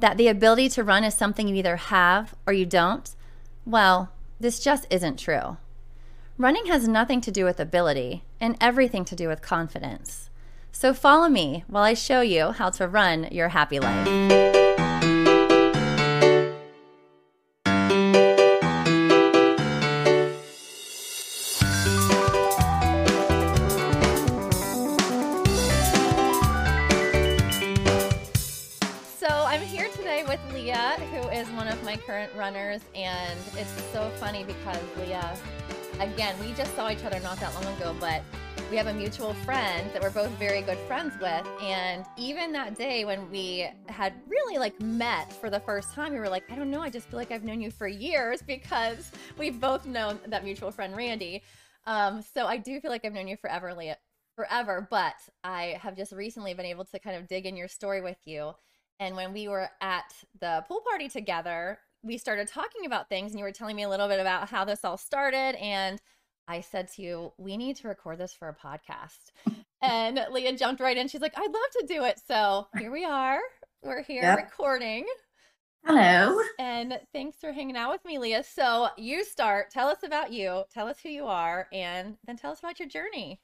that the ability to run is something you either have or you don't, well, this just isn't true. Running has nothing to do with ability and everything to do with confidence. So follow me while I show you how to run your happy life. Current runners, and it's so funny because Leah, again, we just saw each other not that long ago, but we have a mutual friend that we're both very good friends with. And even that day when we had really like met for the first time, we were like, I don't know, I just feel like I've known you for years because we've both known that mutual friend, Randy. Um, so I do feel like I've known you forever, Leah, forever, but I have just recently been able to kind of dig in your story with you. And when we were at the pool party together, we started talking about things and you were telling me a little bit about how this all started and I said to you, we need to record this for a podcast. and Leah jumped right in. She's like, I'd love to do it. So here we are. We're here yep. recording. Hello. And thanks for hanging out with me, Leah. So you start. Tell us about you. Tell us who you are, and then tell us about your journey.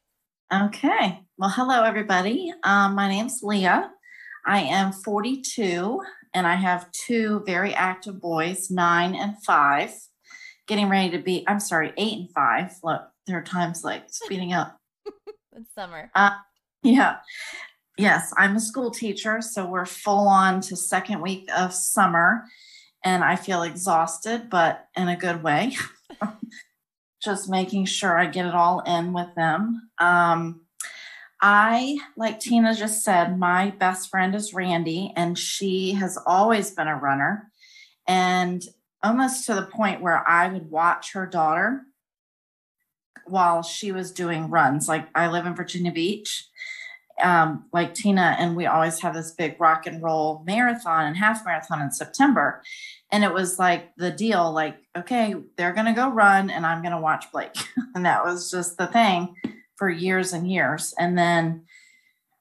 Okay. Well, hello, everybody. Um, my name's Leah. I am 42 and I have two very active boys, nine and five, getting ready to be, I'm sorry, eight and five. Look, there are times like speeding up. it's summer. Uh, yeah. Yes, I'm a school teacher. So we're full on to second week of summer and I feel exhausted, but in a good way. Just making sure I get it all in with them. Um, I, like Tina just said, my best friend is Randy, and she has always been a runner. And almost to the point where I would watch her daughter while she was doing runs. Like I live in Virginia Beach, um, like Tina, and we always have this big rock and roll marathon and half marathon in September. And it was like the deal, like, okay, they're going to go run and I'm going to watch Blake. and that was just the thing for years and years. And then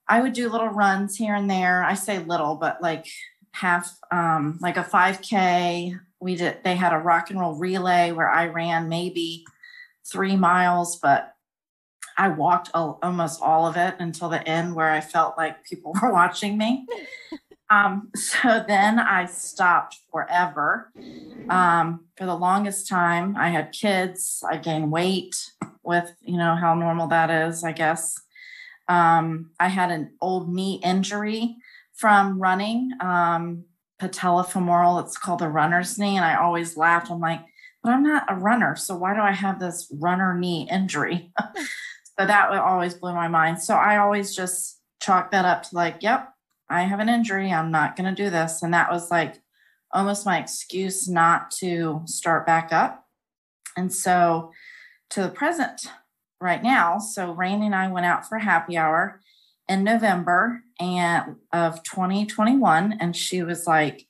I would do little runs here and there. I say little, but like half, um, like a 5K. We did, they had a rock and roll relay where I ran maybe three miles, but I walked almost all of it until the end where I felt like people were watching me. Um, so then I stopped forever. Um, for the longest time, I had kids. I gained weight with, you know, how normal that is, I guess. Um, I had an old knee injury from running, um, patellofemoral. It's called the runner's knee. And I always laughed. I'm like, but I'm not a runner. So why do I have this runner knee injury? so that always blew my mind. So I always just chalk that up to like, yep, I have an injury. I'm not going to do this. And that was like almost my excuse not to start back up. And so to the present right now. So Randy and I went out for happy hour in November and of 2021. And she was like,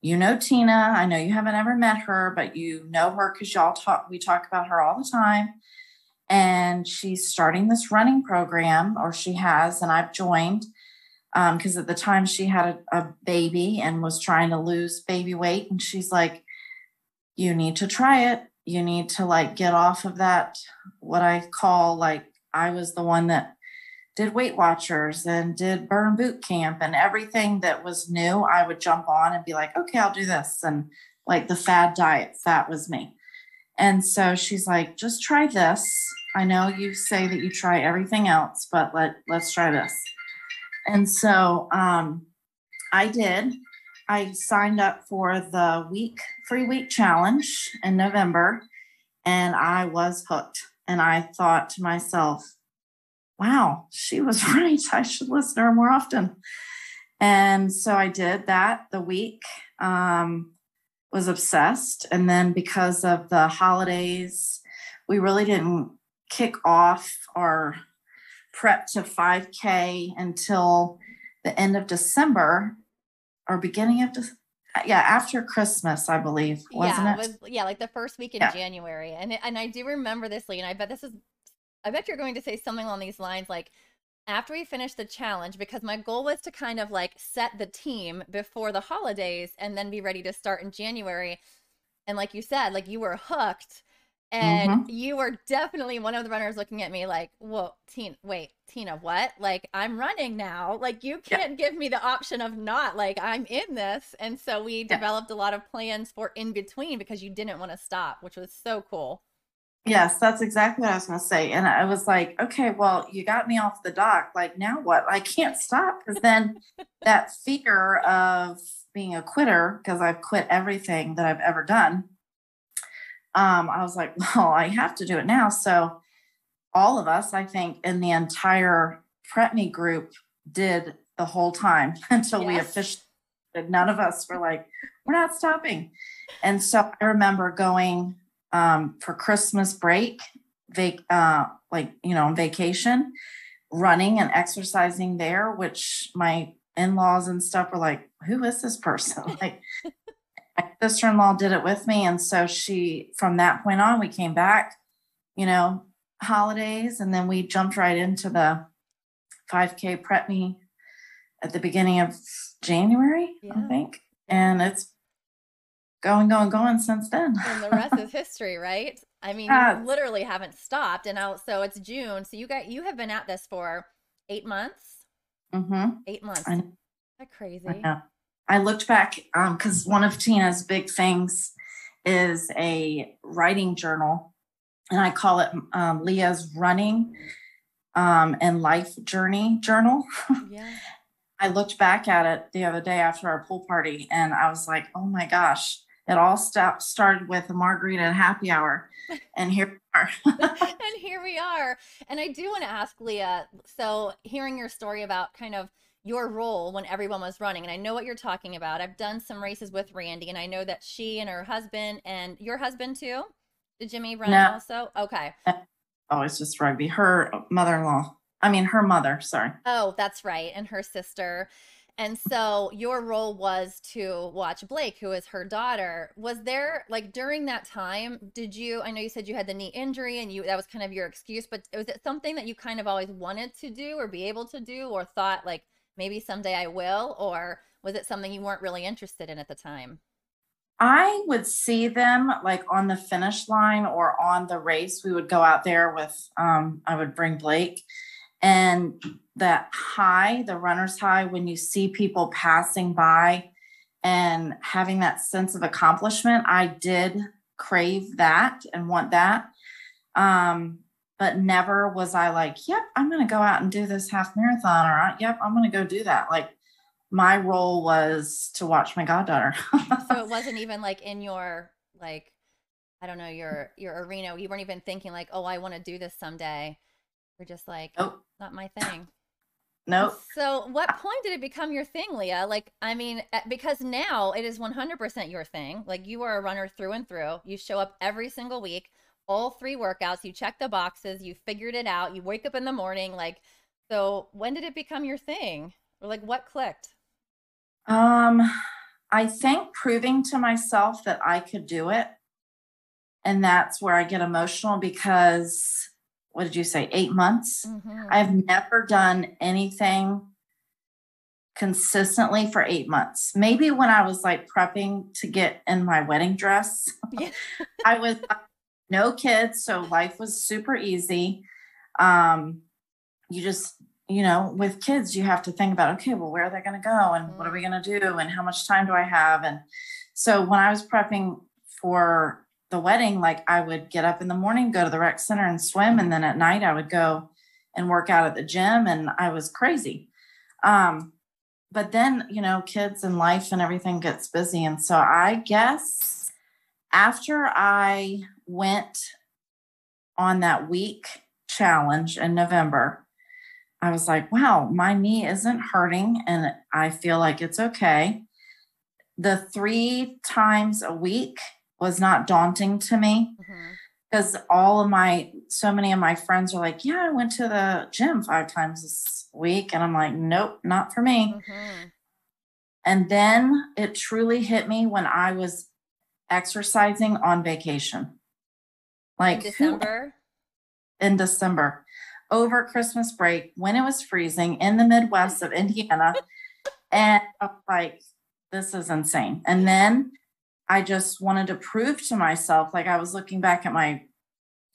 you know Tina, I know you haven't ever met her, but you know her because y'all talk we talk about her all the time. And she's starting this running program, or she has, and I've joined because um, at the time she had a, a baby and was trying to lose baby weight and she's like you need to try it you need to like get off of that what i call like i was the one that did weight watchers and did burn boot camp and everything that was new i would jump on and be like okay i'll do this and like the fad diet that was me. And so she's like just try this. I know you say that you try everything else but let let's try this. And so um, I did. I signed up for the week free week challenge in November and I was hooked. And I thought to myself, wow, she was right. I should listen to her more often. And so I did that the week. Um, was obsessed. And then because of the holidays, we really didn't kick off our prep to 5K until the end of December or beginning of December yeah, after Christmas, I believe, wasn't yeah, it? Was, yeah, like the first week in yeah. January. And and I do remember this, Lee, and I bet this is I bet you're going to say something along these lines like after we finished the challenge because my goal was to kind of like set the team before the holidays and then be ready to start in January. And like you said, like you were hooked and mm-hmm. you were definitely one of the runners looking at me like, whoa, Tina, wait, Tina, what? Like, I'm running now. Like, you can't yeah. give me the option of not. Like, I'm in this. And so we yeah. developed a lot of plans for in between because you didn't want to stop, which was so cool. Yes, that's exactly what I was going to say. And I was like, okay, well, you got me off the dock. Like, now what? I can't stop. Because then that fear of being a quitter, because I've quit everything that I've ever done um, I was like, well, I have to do it now. So all of us, I think, in the entire prep me group did the whole time until yes. we officially none of us were like, we're not stopping. And so I remember going um, for Christmas break, vac- uh, like, you know, on vacation, running and exercising there, which my in-laws and stuff were like, who is this person? like my sister-in-law did it with me and so she from that point on we came back you know holidays and then we jumped right into the 5k prep me at the beginning of january yeah. i think and it's going going going since then. And the rest is history right? I mean uh, you literally haven't stopped and now so it's june so you got you have been at this for eight months? Mm-hmm. eight months. That crazy I looked back because um, one of Tina's big things is a writing journal, and I call it um, Leah's running um, and life journey journal. Yeah. I looked back at it the other day after our pool party, and I was like, "Oh my gosh!" It all st- started with a margarita and happy hour, and here we are. and here we are. And I do want to ask Leah. So, hearing your story about kind of your role when everyone was running. And I know what you're talking about. I've done some races with Randy, and I know that she and her husband and your husband too. Did Jimmy run no. also? Okay. Uh, oh, it's just rugby. Her mother in law. I mean, her mother. Sorry. Oh, that's right. And her sister. And so your role was to watch Blake, who is her daughter. Was there like during that time, did you I know you said you had the knee injury and you that was kind of your excuse, but was it something that you kind of always wanted to do or be able to do or thought like maybe someday I will? Or was it something you weren't really interested in at the time? I would see them like on the finish line or on the race. We would go out there with, um, I would bring Blake. And that high, the runner's high, when you see people passing by and having that sense of accomplishment, I did crave that and want that. Um, but never was I like, yep, I'm going to go out and do this half marathon or yep, I'm going to go do that. Like my role was to watch my goddaughter. so it wasn't even like in your like I don't know, your your arena. You weren't even thinking like, "Oh, I want to do this someday." You're just like, "Oh, nope. not my thing." Nope. So, what point did it become your thing, Leah? Like, I mean, eh, because now it is 100% your thing. Like, you are a runner through and through. You show up every single week all three workouts, you check the boxes, you figured it out, you wake up in the morning. Like, so when did it become your thing? Or like what clicked? Um, I think proving to myself that I could do it. And that's where I get emotional because what did you say, eight months? Mm-hmm. I've never done anything consistently for eight months. Maybe when I was like prepping to get in my wedding dress, yeah. I was no kids, so life was super easy. Um, you just, you know, with kids, you have to think about, okay, well, where are they going to go and what are we going to do and how much time do I have? And so when I was prepping for the wedding, like I would get up in the morning, go to the rec center and swim. And then at night I would go and work out at the gym and I was crazy. Um, but then, you know, kids and life and everything gets busy. And so I guess after I went on that week challenge in November, I was like, wow, my knee isn't hurting and I feel like it's okay. the three times a week was not daunting to me because mm-hmm. all of my so many of my friends are like yeah i went to the gym five times this week and i'm like nope not for me mm-hmm. and then it truly hit me when i was exercising on vacation like in december who, in december over christmas break when it was freezing in the midwest of indiana and I'm like this is insane and then I just wanted to prove to myself, like I was looking back at my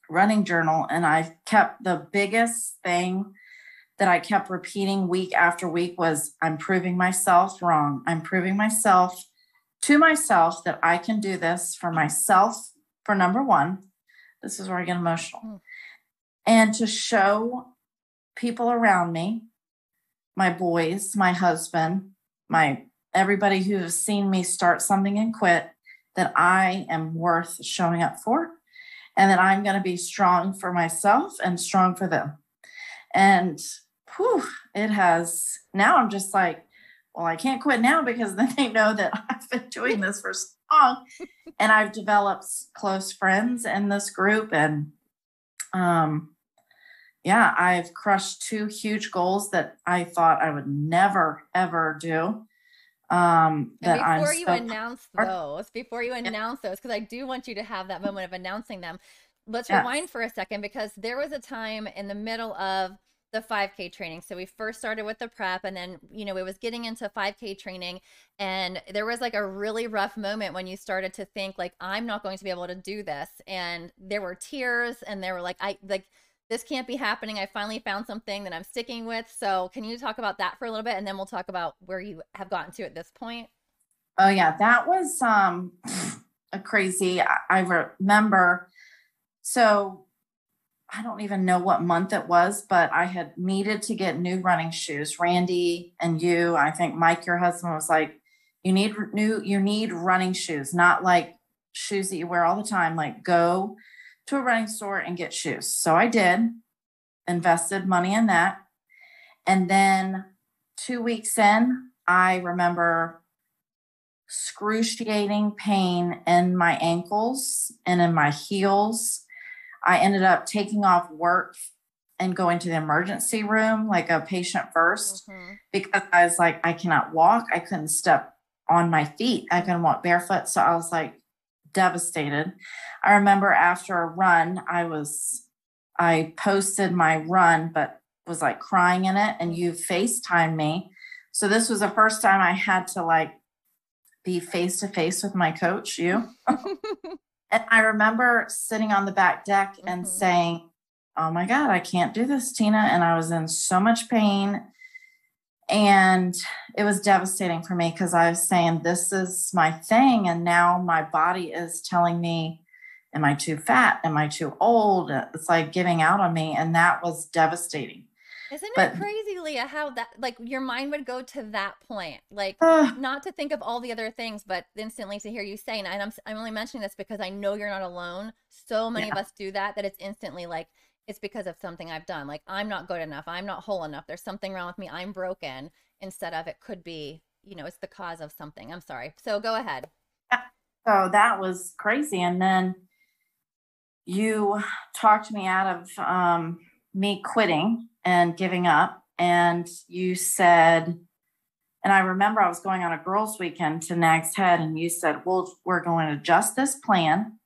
running journal and I kept the biggest thing that I kept repeating week after week was I'm proving myself wrong. I'm proving myself to myself that I can do this for myself, for number one. This is where I get emotional. Mm. And to show people around me, my boys, my husband, my everybody who has seen me start something and quit, that I am worth showing up for and that I'm going to be strong for myself and strong for them. And whew, it has now I'm just like, well, I can't quit now because then they know that I've been doing this for long and I've developed close friends in this group. And um, yeah, I've crushed two huge goals that I thought I would never, ever do um that and before I'm you so announce those before you announce those because i do want you to have that moment of announcing them let's yes. rewind for a second because there was a time in the middle of the 5k training so we first started with the prep and then you know it was getting into 5k training and there was like a really rough moment when you started to think like i'm not going to be able to do this and there were tears and there were like i like this can't be happening. I finally found something that I'm sticking with. So, can you talk about that for a little bit and then we'll talk about where you have gotten to at this point? Oh yeah, that was um a crazy I remember so I don't even know what month it was, but I had needed to get new running shoes. Randy and you, I think Mike your husband was like you need new you need running shoes, not like shoes that you wear all the time, like go to a running store and get shoes. So I did, invested money in that. And then two weeks in, I remember excruciating pain in my ankles and in my heels. I ended up taking off work and going to the emergency room like a Patient First mm-hmm. because I was like, I cannot walk. I couldn't step on my feet. I couldn't walk barefoot. So I was like, devastated. I remember after a run, I was, I posted my run, but was like crying in it, and you FaceTime me. So this was the first time I had to like be face to face with my coach, you. and I remember sitting on the back deck and mm-hmm. saying, Oh my God, I can't do this, Tina. And I was in so much pain and it was devastating for me because I was saying, This is my thing. And now my body is telling me, Am I too fat? Am I too old? It's like giving out on me. And that was devastating. Isn't but, it crazy, Leah, how that like your mind would go to that point? Like uh, not to think of all the other things, but instantly to hear you say, and I'm I'm only mentioning this because I know you're not alone. So many yeah. of us do that that it's instantly like it's because of something I've done. Like I'm not good enough. I'm not whole enough. There's something wrong with me. I'm broken. Instead of it could be, you know, it's the cause of something. I'm sorry. So go ahead. So that was crazy. And then you talked me out of um, me quitting and giving up. And you said, and I remember I was going on a girls' weekend to Nag's Head, and you said, Well, we're going to adjust this plan.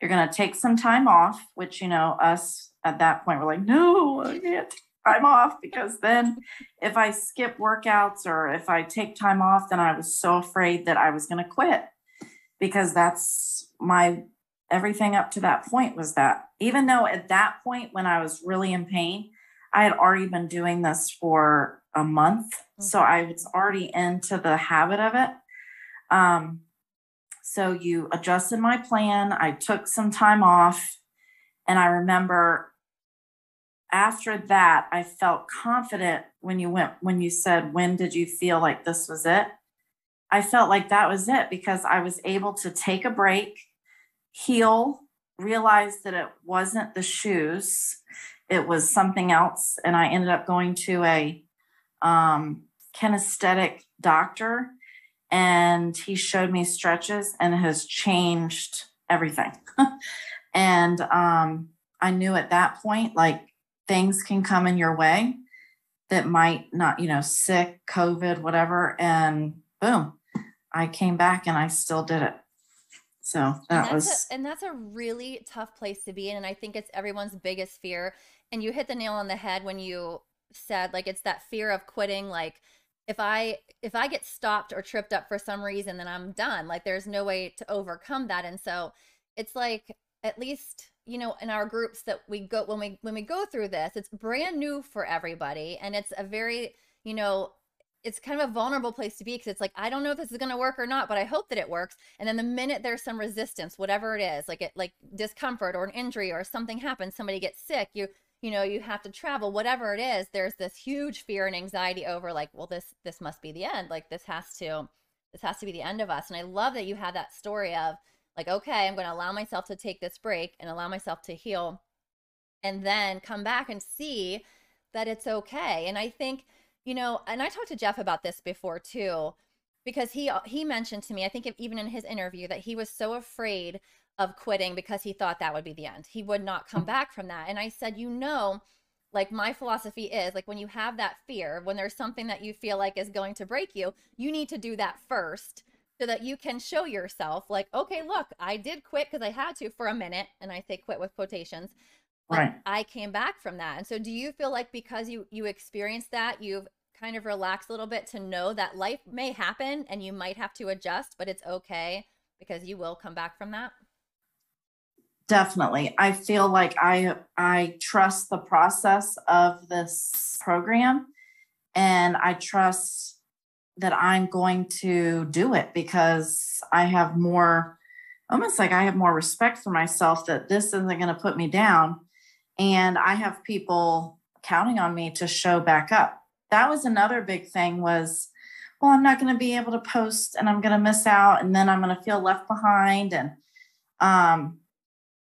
You're going to take some time off, which, you know, us at that point we're like, no, I can't take time off because then if I skip workouts or if I take time off, then I was so afraid that I was going to quit because that's my everything up to that point was that even though at that point when I was really in pain, I had already been doing this for a month. Mm-hmm. So I was already into the habit of it. Um, so you adjusted my plan. I took some time off. And I remember after that, I felt confident when you went, when you said, When did you feel like this was it? I felt like that was it because I was able to take a break, heal, realize that it wasn't the shoes, it was something else. And I ended up going to a um, kinesthetic doctor and he showed me stretches and has changed everything. and um, I knew at that point, like things can come in your way that might not, you know, sick, COVID, whatever. And boom, I came back and I still did it. So that and was. A, and that's a really tough place to be in. And I think it's everyone's biggest fear. And you hit the nail on the head when you said, like, it's that fear of quitting. Like, if I if I get stopped or tripped up for some reason, then I'm done. Like, there's no way to overcome that. And so it's like, at least you know in our groups that we go when we when we go through this it's brand new for everybody and it's a very you know it's kind of a vulnerable place to be because it's like i don't know if this is going to work or not but i hope that it works. And then the minute there's some resistance whatever it is like it like discomfort or an injury or something happens somebody gets sick you you know you have to travel whatever it is there's this huge fear and anxiety over like well this this must be the end. Like this has to this has to be the end of us. And i love that you had that story of like, okay, I'm going to allow myself to take this break and allow myself to heal and then come back and see that it's okay. And I think, you know, and I talked to Jeff about this before too, because he he mentioned to me, I think even in his interview, that he was so afraid of quitting because he thought that would be the end. He would not come mm. back from that. And I said, you know, like my philosophy is like when you have that fear, when there's something that you feel like is going to break you, you need to do that first so that you can show yourself like okay look i did quit because i had to for a minute and i say quit with quotations right i came back from that and so do you feel like because you you experienced that you've kind of relaxed a little bit to know that life may happen and you might have to adjust but it's okay because you will come back from that definitely i feel like i i trust the process of this program and i trust that I'm going to do it because I have more, almost like I have more respect for myself that this isn't going to put me down. And I have people counting on me to show back up. That was another big thing was, well, I'm not going to be able to post and I'm going to miss out and then I'm going to feel left behind. And, um,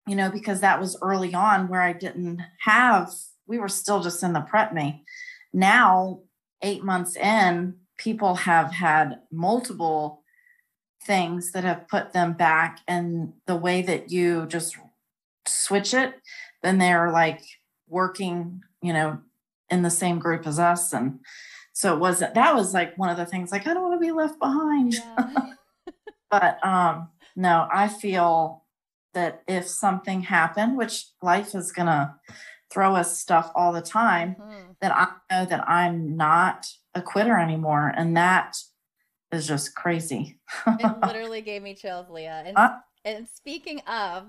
you know, because that was early on where I didn't have, we were still just in the prep me. Now, eight months in, people have had multiple things that have put them back and the way that you just switch it then they're like working you know in the same group as us and so it wasn't that was like one of the things like i don't want to be left behind yeah. but um no i feel that if something happened which life is gonna throw us stuff all the time mm-hmm. that i know that i'm not a quitter anymore. And that is just crazy. it literally gave me chills, Leah. And, uh, and speaking of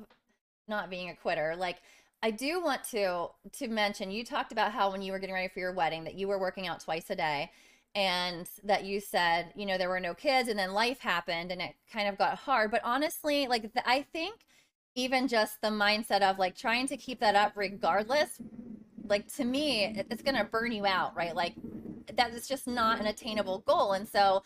not being a quitter, like I do want to to mention you talked about how when you were getting ready for your wedding that you were working out twice a day and that you said, you know, there were no kids and then life happened and it kind of got hard, but honestly, like I think even just the mindset of like trying to keep that up regardless like to me it's going to burn you out right? Like that is just not an attainable goal. And so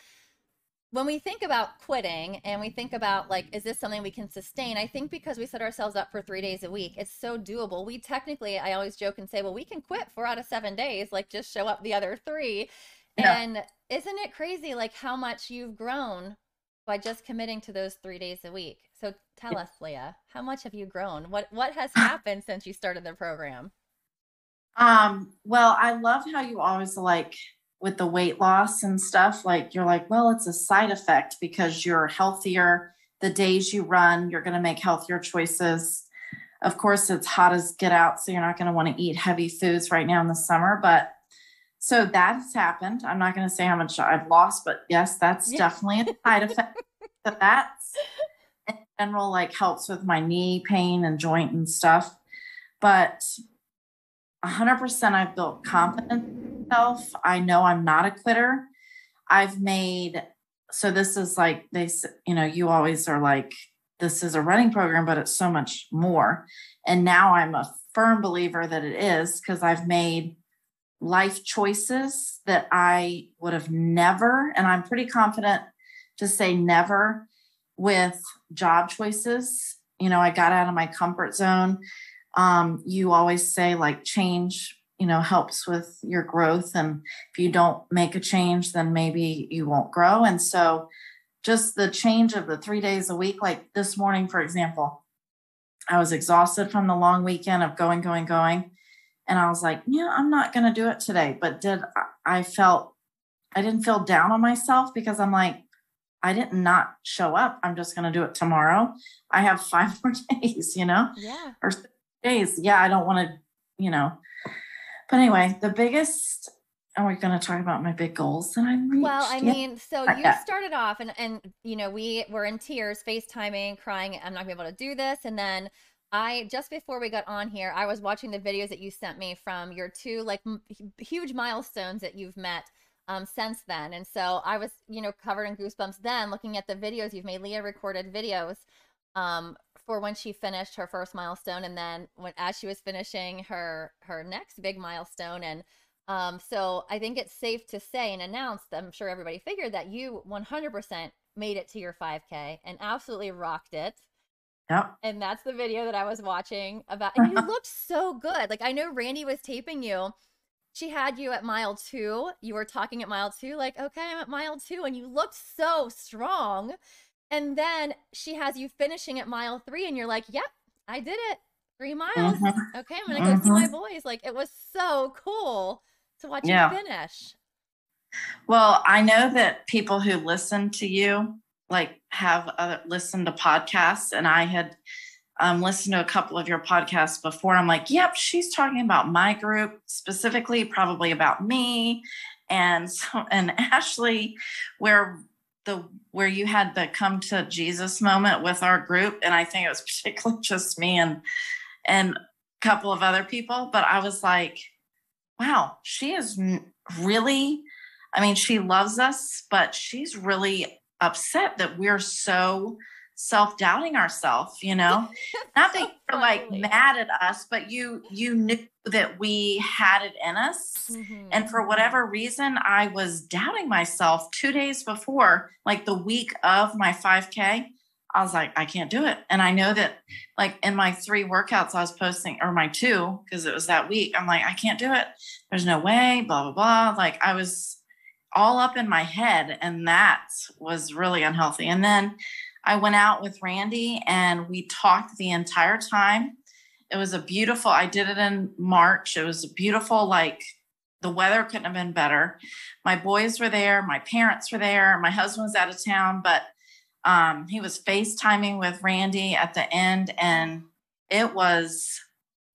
when we think about quitting and we think about like is this something we can sustain? I think because we set ourselves up for three days a week it's so doable. We technically i always joke and say well we can quit four out of seven days like just show up the other three. Yeah. and isn't it crazy like how much you've grown by just committing to those three days a week? So tell us leah how much have you grown? What what has happened since you started the program? Um, well, I love how you always like with the weight loss and stuff, like you're like, well, it's a side effect because you're healthier. The days you run, you're going to make healthier choices. Of course, it's hot as get out, so you're not going to want to eat heavy foods right now in the summer. But so that has happened. I'm not going to say how much I've lost, but yes, that's yeah. definitely a side effect. But that's in general like helps with my knee pain and joint and stuff. But 100% I've built confidence in myself. I know I'm not a quitter. I've made, so this is like, they, you know, you always are like, this is a running program, but it's so much more. And now I'm a firm believer that it is because I've made life choices that I would have never, and I'm pretty confident to say never with job choices. You know, I got out of my comfort zone um, you always say like change you know helps with your growth and if you don't make a change then maybe you won't grow and so just the change of the three days a week. Like this morning, for example, I was exhausted from the long weekend of going, going, going. And I was like, yeah, I'm not going to do it today. But did I felt, I didn't feel down on myself because I'm like, I did not show up. I'm just going to do it tomorrow. I have five more days, you know? Yeah. Or days. Yeah, I don't want to, you know. But anyway, the biggest are we going to talk about my big goals that I'm reached? Well, I yeah. mean, so you started off and and you know, we were in tears, FaceTiming, crying, I'm not gonna be able to do this. And then I just before we got on here, I was watching the videos that you sent me from your two like m- huge milestones that you've met um, since then. And so I was, you know, covered in goosebumps then looking at the videos you've made. Leah recorded videos um, for when she finished her first milestone, and then when as she was finishing her her next big milestone. And um, so I think it's safe to say and announce. That I'm sure everybody figured that you 100% made it to your 5K and absolutely rocked it. Yep. And that's the video that I was watching about. And you looked so good. Like I know Randy was taping you she had you at mile two. You were talking at mile two, like, okay, I'm at mile two, and you looked so strong. And then she has you finishing at mile three, and you're like, yep, I did it. Three miles. Mm-hmm. Okay, I'm gonna go mm-hmm. see my mm-hmm. boys. Like it was so cool to watch yeah. you finish. Well, I know that people who listen to you like have uh, listened to podcasts, and I had um, listened to a couple of your podcasts before. I'm like, yep, she's talking about my group specifically, probably about me. And so, and Ashley, where the where you had the come to Jesus moment with our group, and I think it was particularly just me and and a couple of other people. But I was like, wow, she is really. I mean, she loves us, but she's really upset that we're so self-doubting ourselves you know? Not that you're like mad at us but you you knew that we had it in us. Mm-hmm. and for whatever reason i was doubting myself two days before like the week of my 5k i was like i can't do it. And i know that like in my three workouts i was posting or my two because it was that week i'm like i can't do it. There's no way blah blah blah. Like i was all up in my head and that was really unhealthy. And then I went out with Randy and we talked the entire time. It was a beautiful, I did it in March. It was a beautiful, like, the weather couldn't have been better. My boys were there, my parents were there, my husband was out of town, but um, he was FaceTiming with Randy at the end, and it was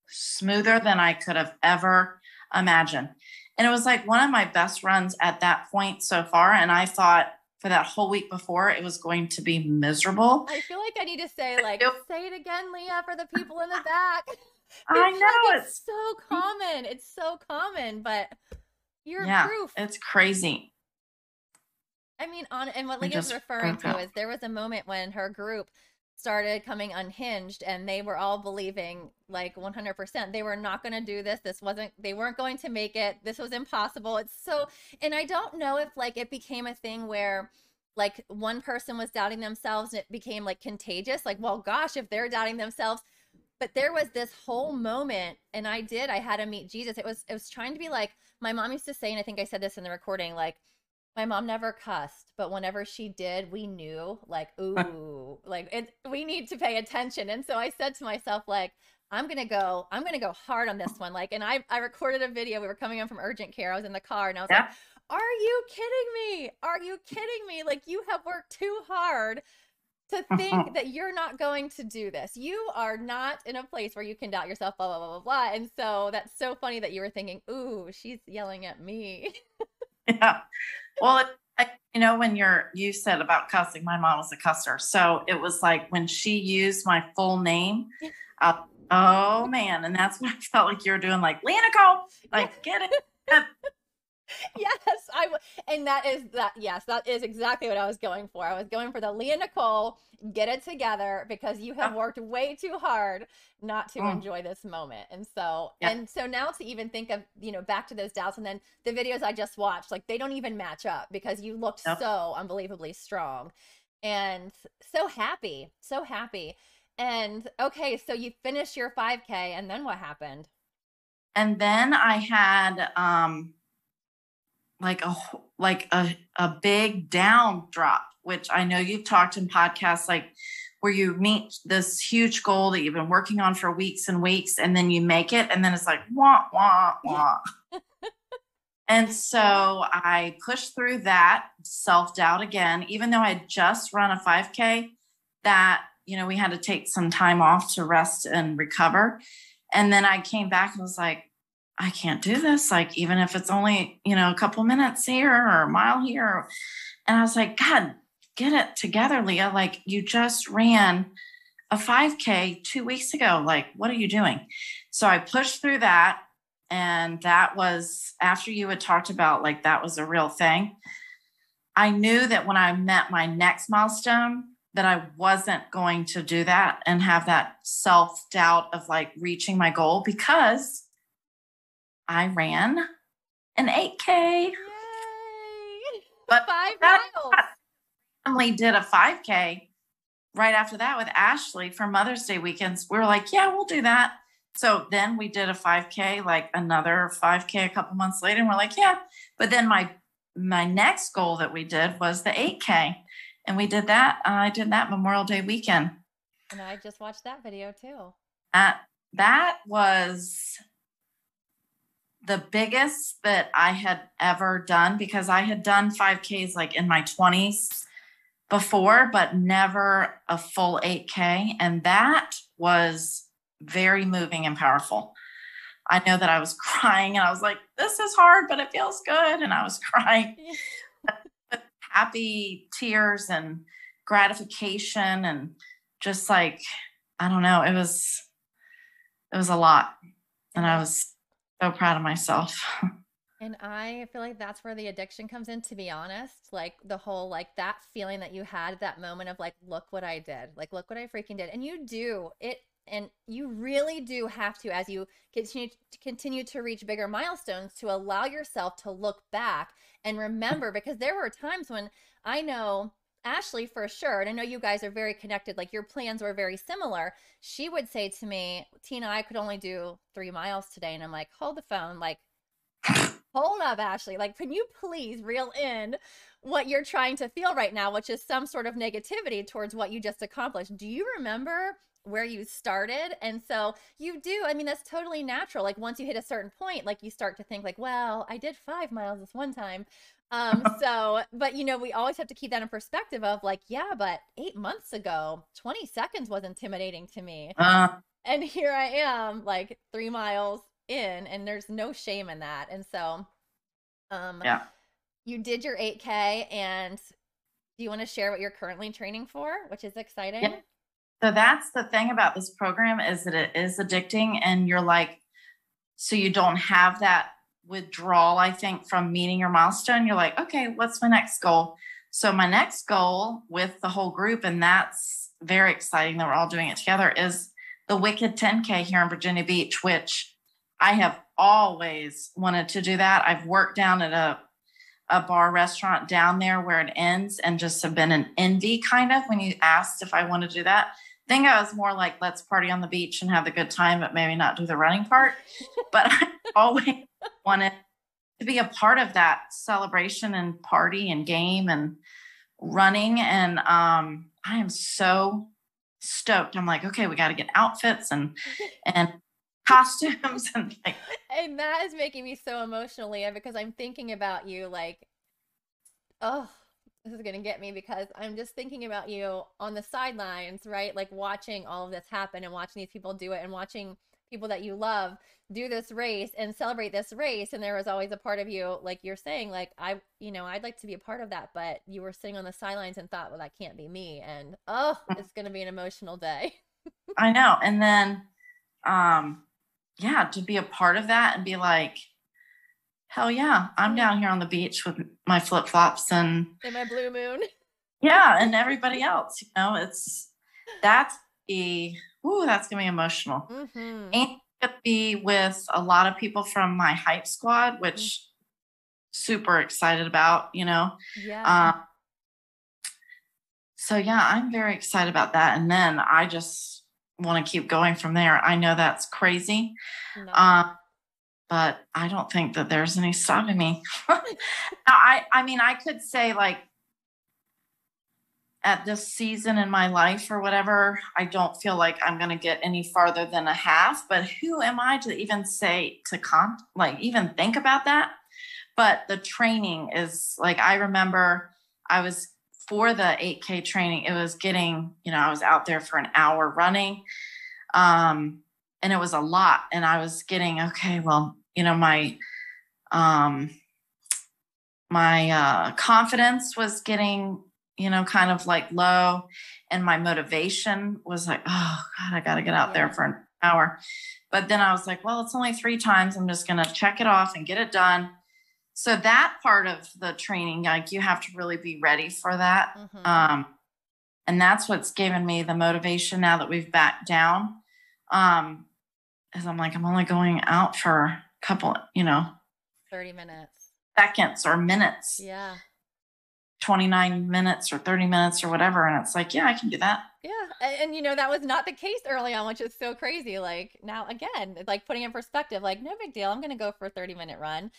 smoother than I could have ever imagined. And it was like one of my best runs at that point so far. And I thought, for that whole week before, it was going to be miserable. I feel like I need to say, like, say it again, Leah, for the people in the back. I know it's, it's, so common. It's so common, but you're yeah, proof. It's crazy. I mean, on and what Leah's referring to is there was a moment when her group started coming unhinged and they were all believing like 100% they were not going to do this this wasn't they weren't going to make it this was impossible. It's so and i don't know if like it became a thing where like one person was doubting themselves and it became like contagious like well gosh if they're doubting themselves. But there was this whole moment and i did i had to meet jesus. It was it was trying to be like my mom used to say and i think i said this in the recording like my mom never cussed, but whenever she did, we knew like, ooh, like it, we need to pay attention. And so I said to myself, like, I'm gonna go, I'm gonna go hard on this one. Like, and I I recorded a video. We were coming in from urgent care. I was in the car and I was yeah. like, Are you kidding me? Are you kidding me? Like you have worked too hard to think that you're not going to do this. You are not in a place where you can doubt yourself, blah, blah, blah, blah, blah. And so that's so funny that you were thinking, ooh, she's yelling at me. yeah. Well, it, you know, when you're, you said about cussing, my mom was a cusser. So it was like when she used my full name, uh, oh man. And that's what I felt like you were doing, like, Leah Nicole, like, get it. yes, I w- and that is that. Yes, that is exactly what I was going for. I was going for the Leah Nicole get it together because you have worked way too hard not to mm. enjoy this moment. And so yeah. and so now to even think of you know back to those doubts and then the videos I just watched like they don't even match up because you looked yep. so unbelievably strong and so happy, so happy. And okay, so you finished your 5K and then what happened? And then I had um like a like a, a big down drop, which I know you've talked in podcasts like where you meet this huge goal that you've been working on for weeks and weeks, and then you make it, and then it's like wah wah wah. and so I pushed through that self doubt again, even though I had just run a 5K. That you know we had to take some time off to rest and recover, and then I came back and was like, I can't do this. Like even if it's only you know a couple minutes here or a mile here, and I was like, God, get it together, Leah. Like you just ran a 5K two weeks ago. Like, what are you doing? So I pushed through that. And that was after you had talked about like that was a real thing. I knew that when I met my next milestone, that I wasn't going to do that and have that self doubt of like reaching my goal because I ran an 8K. Yay. But five miles family did a 5K right after that with Ashley for Mother's Day weekends. We were like, yeah, we'll do that. So then we did a 5K, like another 5K a couple months later, and we're like, yeah. But then my my next goal that we did was the 8K, and we did that. Uh, I did that Memorial Day weekend. And I just watched that video too. That that was the biggest that I had ever done because I had done 5Ks like in my 20s before, but never a full 8K. And that was very moving and powerful. I know that I was crying and I was like, this is hard, but it feels good. And I was crying happy tears and gratification and just like, I don't know, it was, it was a lot. And I was so proud of myself. And I feel like that's where the addiction comes in, to be honest. Like the whole, like that feeling that you had that moment of like, look what I did. Like, look what I freaking did. And you do it. And you really do have to, as you continue to continue to reach bigger milestones, to allow yourself to look back and remember. Because there were times when I know Ashley for sure, and I know you guys are very connected, like your plans were very similar. She would say to me, Tina, I could only do three miles today. And I'm like, hold the phone. Like, hold up, Ashley. Like, can you please reel in what you're trying to feel right now, which is some sort of negativity towards what you just accomplished? Do you remember where you started? And so you do. I mean, that's totally natural. Like, once you hit a certain point, like you start to think, like, well, I did five miles this one time. Um, so, but you know, we always have to keep that in perspective of like, yeah, but eight months ago, 20 seconds was intimidating to me. Uh, and here I am, like three miles in and there's no shame in that. And so um yeah. You did your 8K and do you want to share what you're currently training for, which is exciting? Yeah. So that's the thing about this program is that it is addicting and you're like so you don't have that withdrawal I think from meeting your milestone. You're like, "Okay, what's my next goal?" So my next goal with the whole group and that's very exciting that we're all doing it together is the Wicked 10K here in Virginia Beach, which I have always wanted to do that. I've worked down at a a bar restaurant down there where it ends and just have been an envy kind of when you asked if I want to do that. I think I was more like, let's party on the beach and have a good time, but maybe not do the running part. but I always wanted to be a part of that celebration and party and game and running. And um, I am so stoked. I'm like, okay, we got to get outfits and and costumes and like and that is making me so emotional leah because i'm thinking about you like oh this is going to get me because i'm just thinking about you on the sidelines right? Like watching all of this happen and watching these people do it and watching people that you love do this race and celebrate this race. And there was always a part of you like you're saying like i you know i'd like to be a part of that but you were sitting on the sidelines and thought well that can't be me. And oh it's going to be an emotional day. I know. And then um yeah, to be a part of that and be like, hell yeah, I'm down here on the beach with my flip flops and in my blue moon. Yeah, and everybody else. You know, it's that's the ooh, that's gonna be emotional. Mm-hmm. And be with a lot of people from my hype squad, which mm-hmm. super excited about, you know. Yeah. Um, so yeah, I'm very excited about that. And then I just want to keep going from there. I know that's crazy. No. Um, but I don't think that there's any stopping me. I I mean I could say like at this season in my life or whatever, I don't feel like I'm going to get any farther than a half. But who am I to even say to con like even think about that? But the training is like I remember I was for the 8K training. It was getting you know I was out there for an hour running, um, and it was a lot. And I was getting okay. Well, you know my um my uh, confidence was getting you know, kind of like low. And my motivation was like, oh God, I got to get out there for an hour. But then I was like, well, it's only three times. I'm just going to check it off and get it done. So that part of the training, like you have to really be ready for that. Mm-hmm. Um, and that's what's given me the motivation now that we've backed down. Um, is I'm like, I'm only going out for couple, you know, 30 minutes, seconds or minutes. Yeah. 29 minutes or 30 minutes or whatever. And it's like, yeah, I can do that. Yeah. And, and, you know, that was not the case early on, which is so crazy. Like now, again, like putting in perspective, like, no big deal. I'm going to go for a 30 minute run.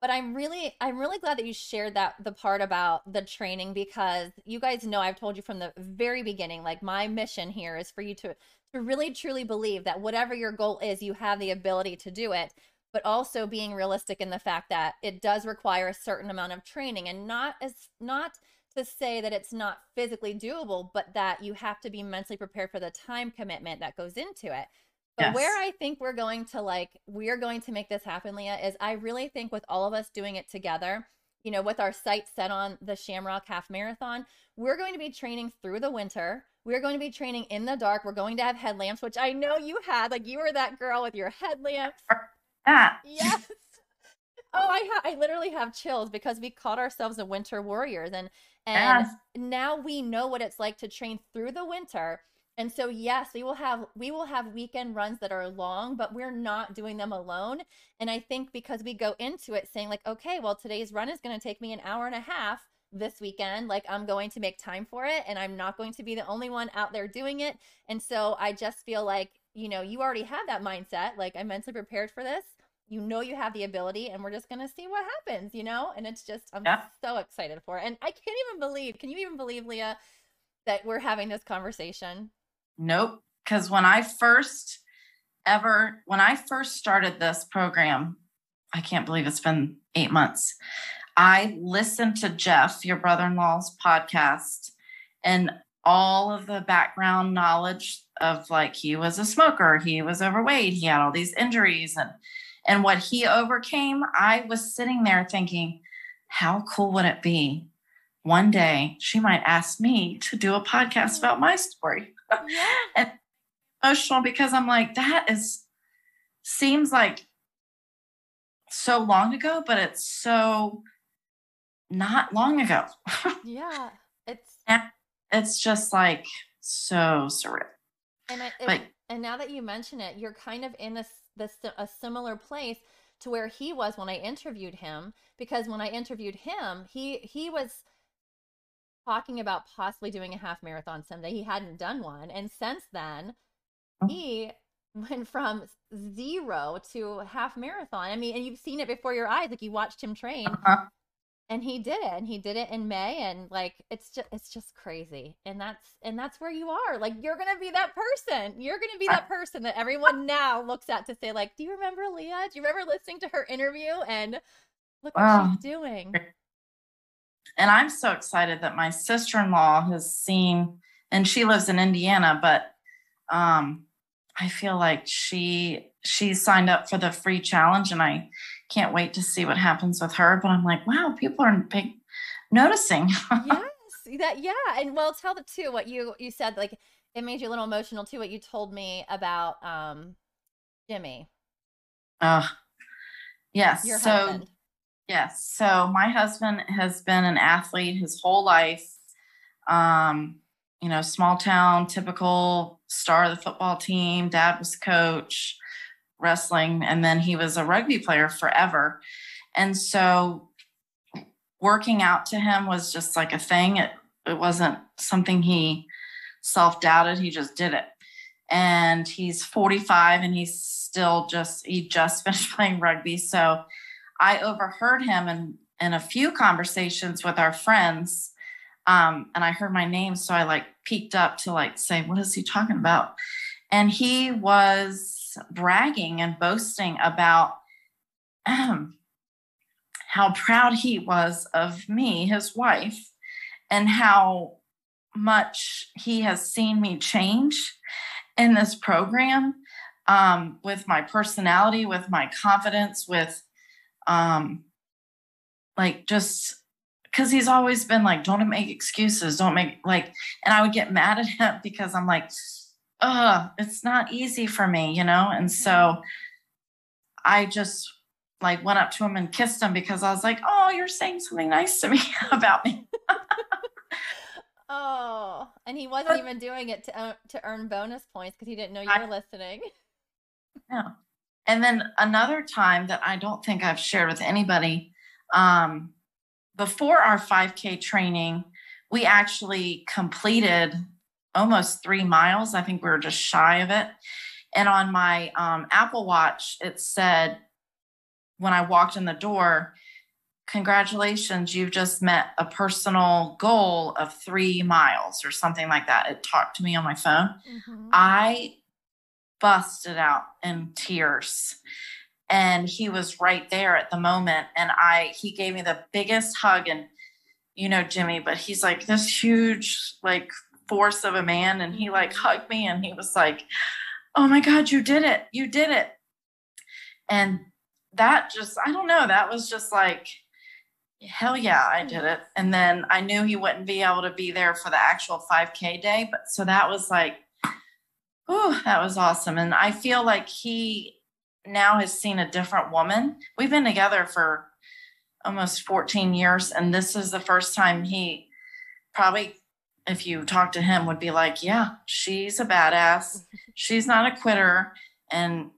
But I'm really, I'm really glad that you shared that the part about the training because you guys know I've told you from the very beginning, like my mission here is for you to to really truly believe that whatever your goal is, you have the ability to do it but also being realistic in the fact that it does require a certain amount of training and not as not to say that it's not physically doable but that you have to be mentally prepared for the time commitment that goes into it. But yes. where i think we're going to like we're going to make this happen leah is i really think with all of us doing it together you know with our sights set on the shamrock half marathon we're going to be training through the winter. We're going to be training in the dark. We're going to have headlamps which i know you had like you were that girl with your headlamps that. Yes. Oh, I ha- I literally have chills because we called ourselves the winter warriors and and yes. now we know what it's like to train through the winter. And so yes, we will have we will have weekend runs that are long, but we're not doing them alone. And I think because we go into it saying like, okay, well today's run is going to take me an hour and a half this weekend, like I'm going to make time for it and I'm not going to be the only one out there doing it. And so I just feel like you know, you already have that mindset. Like, I'm mentally prepared for this. You know, you have the ability, and we're just going to see what happens, you know? And it's just, I'm yeah. so excited for it. And I can't even believe, can you even believe, Leah, that we're having this conversation? Nope. Because when I first ever, when I first started this program, I can't believe it's been eight months. I listened to Jeff, your brother in law's podcast, and all of the background knowledge of like he was a smoker, he was overweight, he had all these injuries and and what he overcame, I was sitting there thinking, how cool would it be one day she might ask me to do a podcast about my story. Yeah. and emotional because I'm like, that is seems like so long ago, but it's so not long ago. yeah. It's it's just like so surreal. And but, and now that you mention it, you're kind of in a this a similar place to where he was when I interviewed him because when I interviewed him, he he was talking about possibly doing a half marathon someday. He hadn't done one, and since then, oh. he went from zero to half marathon. I mean, and you've seen it before your eyes, like you watched him train. Uh-huh and he did it and he did it in may and like it's just it's just crazy and that's and that's where you are like you're gonna be that person you're gonna be that person that everyone now looks at to say like do you remember leah? Do you remember listening to her interview and look wow. what she's doing? And i'm so excited that my sister-in-law has seen and she lives in indiana but um i feel like she she signed up for the free challenge and i can't wait to see what happens with her. But I'm like, wow, people are big noticing. yes, that yeah, and well, tell the two what you you said. Like it made you a little emotional too. What you told me about um Jimmy. Uh, yes. Your so husband. yes, so my husband has been an athlete his whole life. Um, you know, small town, typical star of the football team. Dad was coach wrestling and then he was a rugby player forever. And so working out to him was just like a thing. It it wasn't something he self-doubted, he just did it. and he's 45 and he's still just he just finished playing rugby. So I overheard him in in a few conversations with our friends. Um, and I heard my name, so I like peeked up to like say, "What is he talking about?" And he was bragging and boasting about um, how proud he was of me, his wife, and how much he has seen me change in this program um, with my personality, with my confidence, with um, like just because he's always been like, don't make excuses, don't make like, and I would get mad at him because I'm like, uh, it's not easy for me, you know? And so I just like went up to him and kissed him because I was like, oh, you're saying something nice to me about me. oh, and he wasn't even doing it to, uh, to earn bonus points because he didn't know you were I, listening. Yeah. And then another time that I don't think I've shared with anybody, um, before our 5K training, we actually completed almost three miles. I think we were just shy of it. And on my um, Apple Watch, it said when I walked in the door, congratulations, you've just met a personal goal of three miles or something like that. It talked to me on my phone. Mm-hmm. I busted out in tears and he was right there at the moment and i he gave me the biggest hug and you know jimmy but he's like this huge like force of a man and he like hugged me and he was like oh my god you did it you did it. And that just i don't know that was just like hell yeah i did it. And then i knew he wouldn't be able to be there for the actual 5k day but so that was like oh that was awesome. And i feel like he now has seen a different woman. We've been together for almost 14 years and this is the first time he probably if you talk to him would be like yeah she's a badass. She's not a quitter. And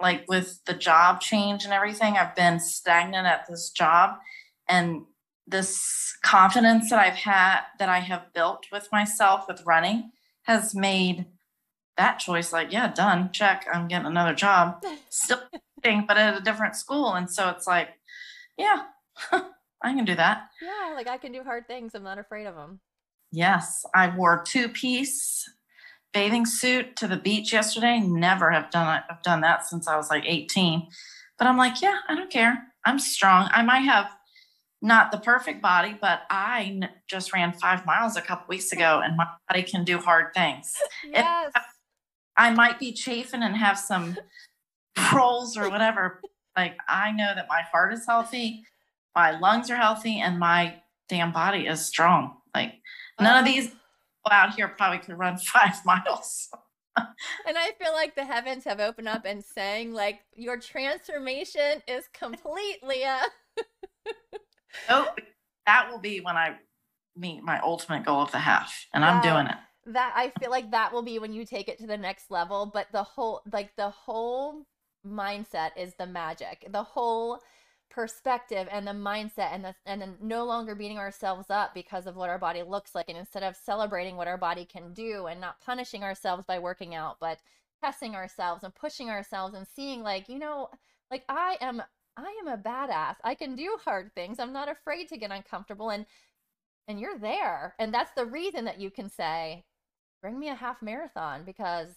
like with the job change and everything i've been stagnant at this job. And this confidence that i've had that i have built with myself with running has made that choice like yeah done check i'm getting another job. Still but at a different school. And so it's like yeah i can do that. Yeah like i can do hard things. I'm not afraid of them yes i wore two piece bathing suit to the beach yesterday. Never have done it. I've done that since I was like 18. But I'm like, yeah, I don't care. I'm strong. I might have not the perfect body, but I n- just ran five miles a couple weeks ago and my body can do hard things. Yes. I might be chafing and have some rolls or whatever. like I know that my heart is healthy, my lungs are healthy, and my damn body is strong. Like none of um, these out here probably could run five miles. and I feel like the heavens have opened up and saying, like, your transformation is complete, uh, Leah. oh, that will be when I meet my ultimate goal of the half, and I'm doing it. That I feel like that will be when you take it to the next level. But the whole, like, the whole mindset is the magic. The whole perspective and the mindset and the and then no longer beating ourselves up because of what our body looks like and instead of celebrating what our body can do and not punishing ourselves by working out but testing ourselves and pushing ourselves and seeing like you know like I am I am a badass. I can do hard things. I'm not afraid to get uncomfortable and and you're there. And that's the reason that you can say bring me a half marathon because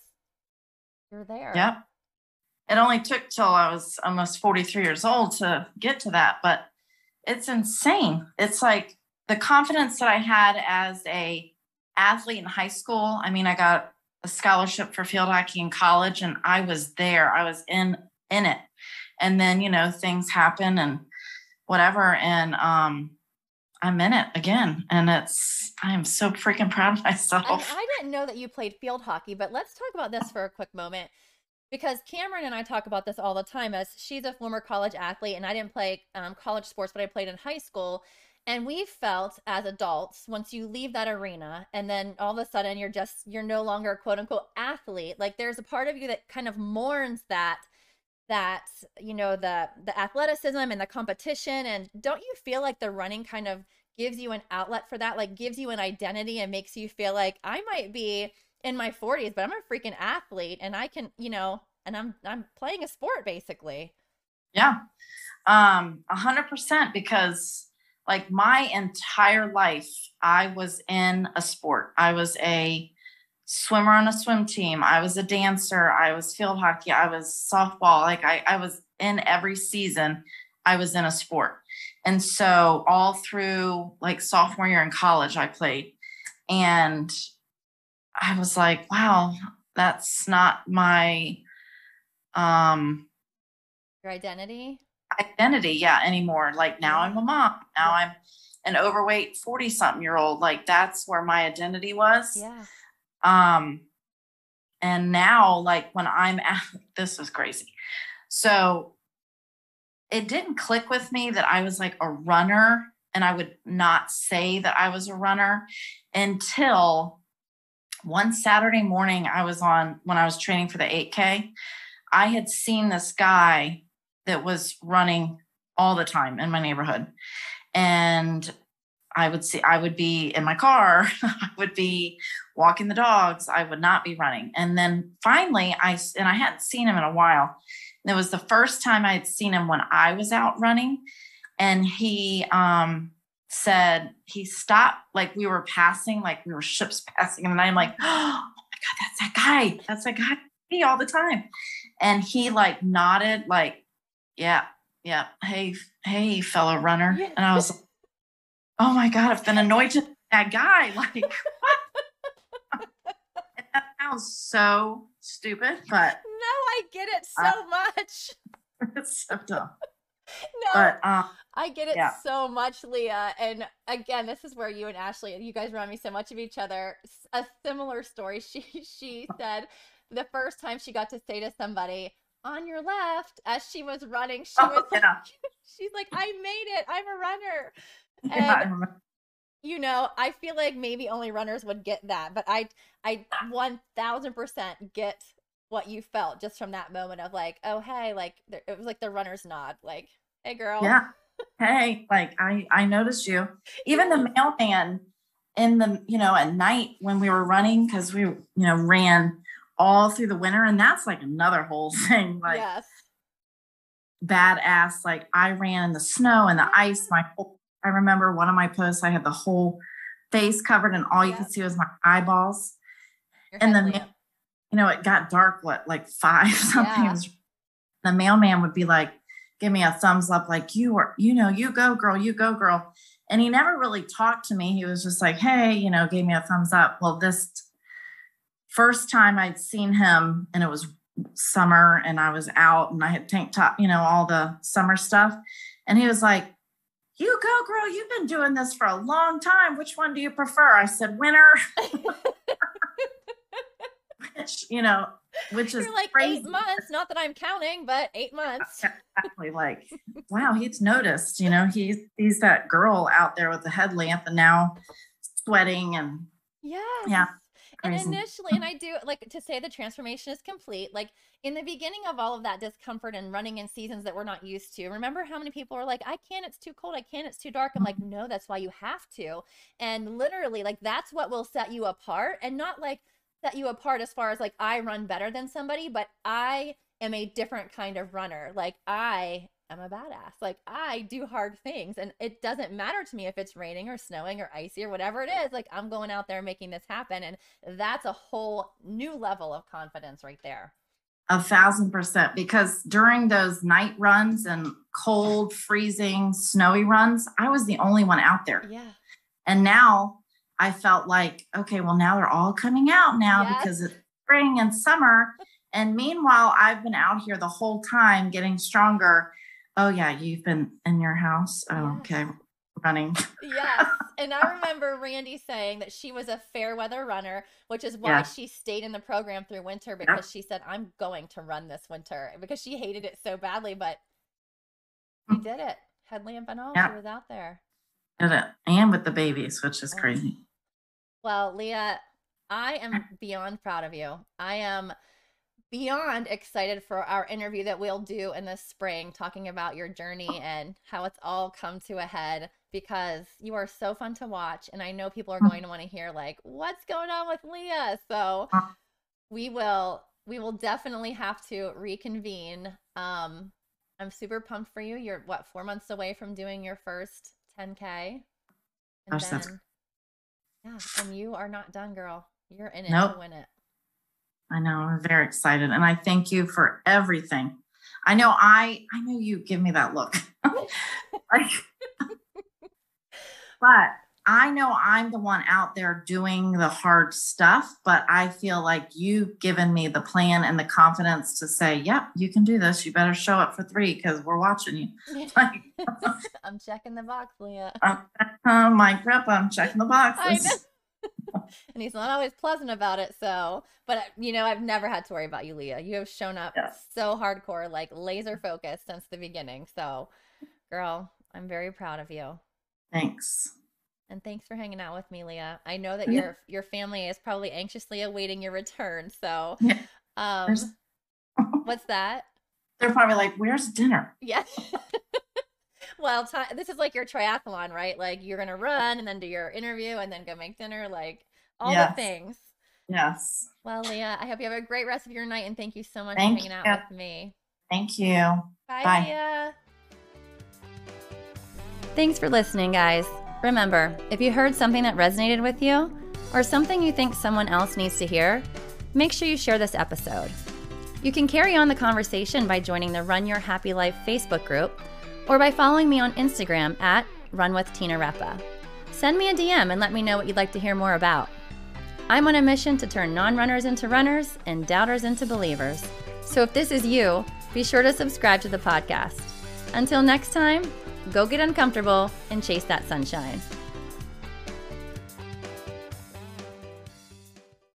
you're there. Yeah it only took till I was almost 43 years old to get to that, but it's insane. It's like the confidence that I had as a athlete in high school. I mean, I got a scholarship for field hockey in college and I was there. I was in in it. And then, you know, things happen and whatever and um I'm in it again. And it's I am so freaking proud of myself. I, I didn't know that you played field hockey, but let's talk about this for a quick moment because Cameron and I talk about this all the time as she's a former college athlete and I didn't play um, college sports, but I played in high school. And we felt as adults, once you leave that arena and then all of a sudden you're just, you're no longer a quote unquote athlete, like there's a part of you that kind of mourns that that you know the the athleticism and the competition and don't you feel like the running kind of gives you an outlet for that like gives you an identity and makes you feel like i might be in my 40s, but I'm a freaking athlete and I can, you know, and I'm I'm playing a sport basically. Yeah. Um, a hundred percent because like my entire life I was in a sport. I was a swimmer on a swim team. I was a dancer. I was field hockey. I was softball. Like I, I was in every season, I was in a sport. And so all through like sophomore year in college, I played. And I was like, wow, that's not my um your identity? identity yeah anymore. Like now i'm a mom. Now i'm an overweight 40 something year old like that's where my identity was. Yeah. Um and now like when i'm at this is crazy. So it didn't click with me that i was like a runner and i would not say that i was a runner until one saturday morning i was on when i was training for the 8k I had seen this guy that was running all the time in my neighborhood. And I would see, I would be in my car, I would be walking the dogs, I would not be running. And then finally, I, and I hadn't seen him in a while. And it was the first time I had seen him when I was out running. And he, um, said he stopped like we were passing like we were ships passing and i'm like oh my god that's that guy. That's that guy me all the time. And he like nodded like yeah yeah hey hey fellow runner. Yeah. and i was like oh my god i've been annoyed to that guy like that sounds so stupid but no i get it so much. It's so dumb no, but um, I get it yeah. so much, Leah. And again, this is where you and Ashley, you guys remind me so much of each other. A similar story. She she said the first time she got to say to somebody on your left as she was running, she oh, was yeah. like, she's like, I made it. I'm a runner. And, yeah, you know, I feel like maybe only runners would get that, but I, I 1000% get what you felt just from that moment of like, oh, hey, like it was like the runner's nod, like, hey, girl. Yeah. Hey, like I, I noticed you. Even the mailman in the, you know, at night when we were running, because we, you know, ran all through the winter. And that's like another whole thing. Like yes. badass. Like I ran in the snow and the ice. My mm. whole, I remember one of my posts, I had the whole face covered and all you could see was my eyeballs. Your and then, you know, it got dark, what, like five something. Yeah. The mailman would be like, give me a thumbs up, like you are, you know, you go girl, you go girl. And he never really talked to me. He was just like, hey, you know, gave me a thumbs up. Well, this first time I'd seen him, and it was summer, and I was out and I had tank top, you know, all the summer stuff. And he was like, You go, girl, you've been doing this for a long time. Which one do you prefer? I said, Winter. which, you know, which is You're like crazy. eight months. Not that I'm counting, but eight months. exactly. Like, wow, he's noticed, you know, he's he's that girl out there with the headlamp and now sweating and yeah. Yeah. And initially, and I do like to say the transformation is complete. Like in the beginning of all of that discomfort and running in seasons that we're not used to. Remember how many people are like, I can't, it's too cold. I can't, it's too dark. I'm like, no, that's why you have to. And literally, like, that's what will set you apart and not like set you apart as far as like I run better than somebody, but I am a different kind of runner. Like I I'm a badass. Like I do hard things and it doesn't matter to me if it's raining or snowing or icy or whatever it is. Like I'm going out there making this happen. And that's a whole new level of confidence right there. A thousand percent. Because during those night runs and cold, freezing, snowy runs, I was the only one out there. Yeah. And now I felt like, okay, well, now they're all coming out now yes. because it's spring and summer. And meanwhile, I've been out here the whole time getting stronger Oh yeah, you've been in your house. Oh, okay. Running. yes. And I remember Randy saying that she was a fair weather runner, which is why yeah. she stayed in the program through winter because yeah. she said, I'm going to run this winter because she hated it so badly, but she mm. did it. Headlamp and all, yeah. she was out there. Did it. Uh, and with the babies, which is crazy. Well, Leah, I am beyond proud of you. I am beyond excited for our interview that we'll do in the spring, talking about your journey oh. and how it's all come to a head because you are so fun to watch. And I know people are mm-hmm. going to want to hear, like, what's going on with Leah? So uh-huh. we will. We will definitely have to reconvene. Um, I'm super pumped for you. You're what four months away from doing your first 10k, and Gosh, that's- yeah, and you are not done, girl. You're in it Nope. to win it. I know. I'm very excited. And I thank you for everything. I know I I know you give me that look. like, but I know I'm the one out there doing the hard stuff, but I feel like you've given me the plan and the confidence to say, yep, you can do this. You better show up for three because we're watching you. Like, I'm checking the box, Leah. uh, my grandpa, I'm checking the boxes. and he's not always pleasant about it. So, but you know, I've never had to worry about you, Leah. You have shown up so hardcore, like laser focused since the beginning. So, girl, I'm very proud of you. Thanks. And thanks for hanging out with me, Leah. I know that your your family is probably anxiously awaiting your return. So, um, what's that? They're probably like, where's dinner? Yeah. well, ti this is like your triathlon, right? Like you're gonna run and then do your interview and then go make dinner, like all the things. Yes. Well, Leah, I hope you have a great rest of your night and thank you so much Thank for hanging you. out with me. Thank you. Bye, Bye. Leah. Thanks for listening, guys. Remember, if you heard something that resonated with you or something you think someone else needs to hear, make sure you share this episode. You can carry on the conversation by joining the Run Your Happy Life Facebook group or by following me on Instagram at Run with Tina Repa. Send me a DM and let me know what you'd like to hear more about. I'm on a mission to turn non runners into runners and doubters into believers. So if this is you, be sure to subscribe to the podcast. Until next time, go get uncomfortable and chase that sunshine.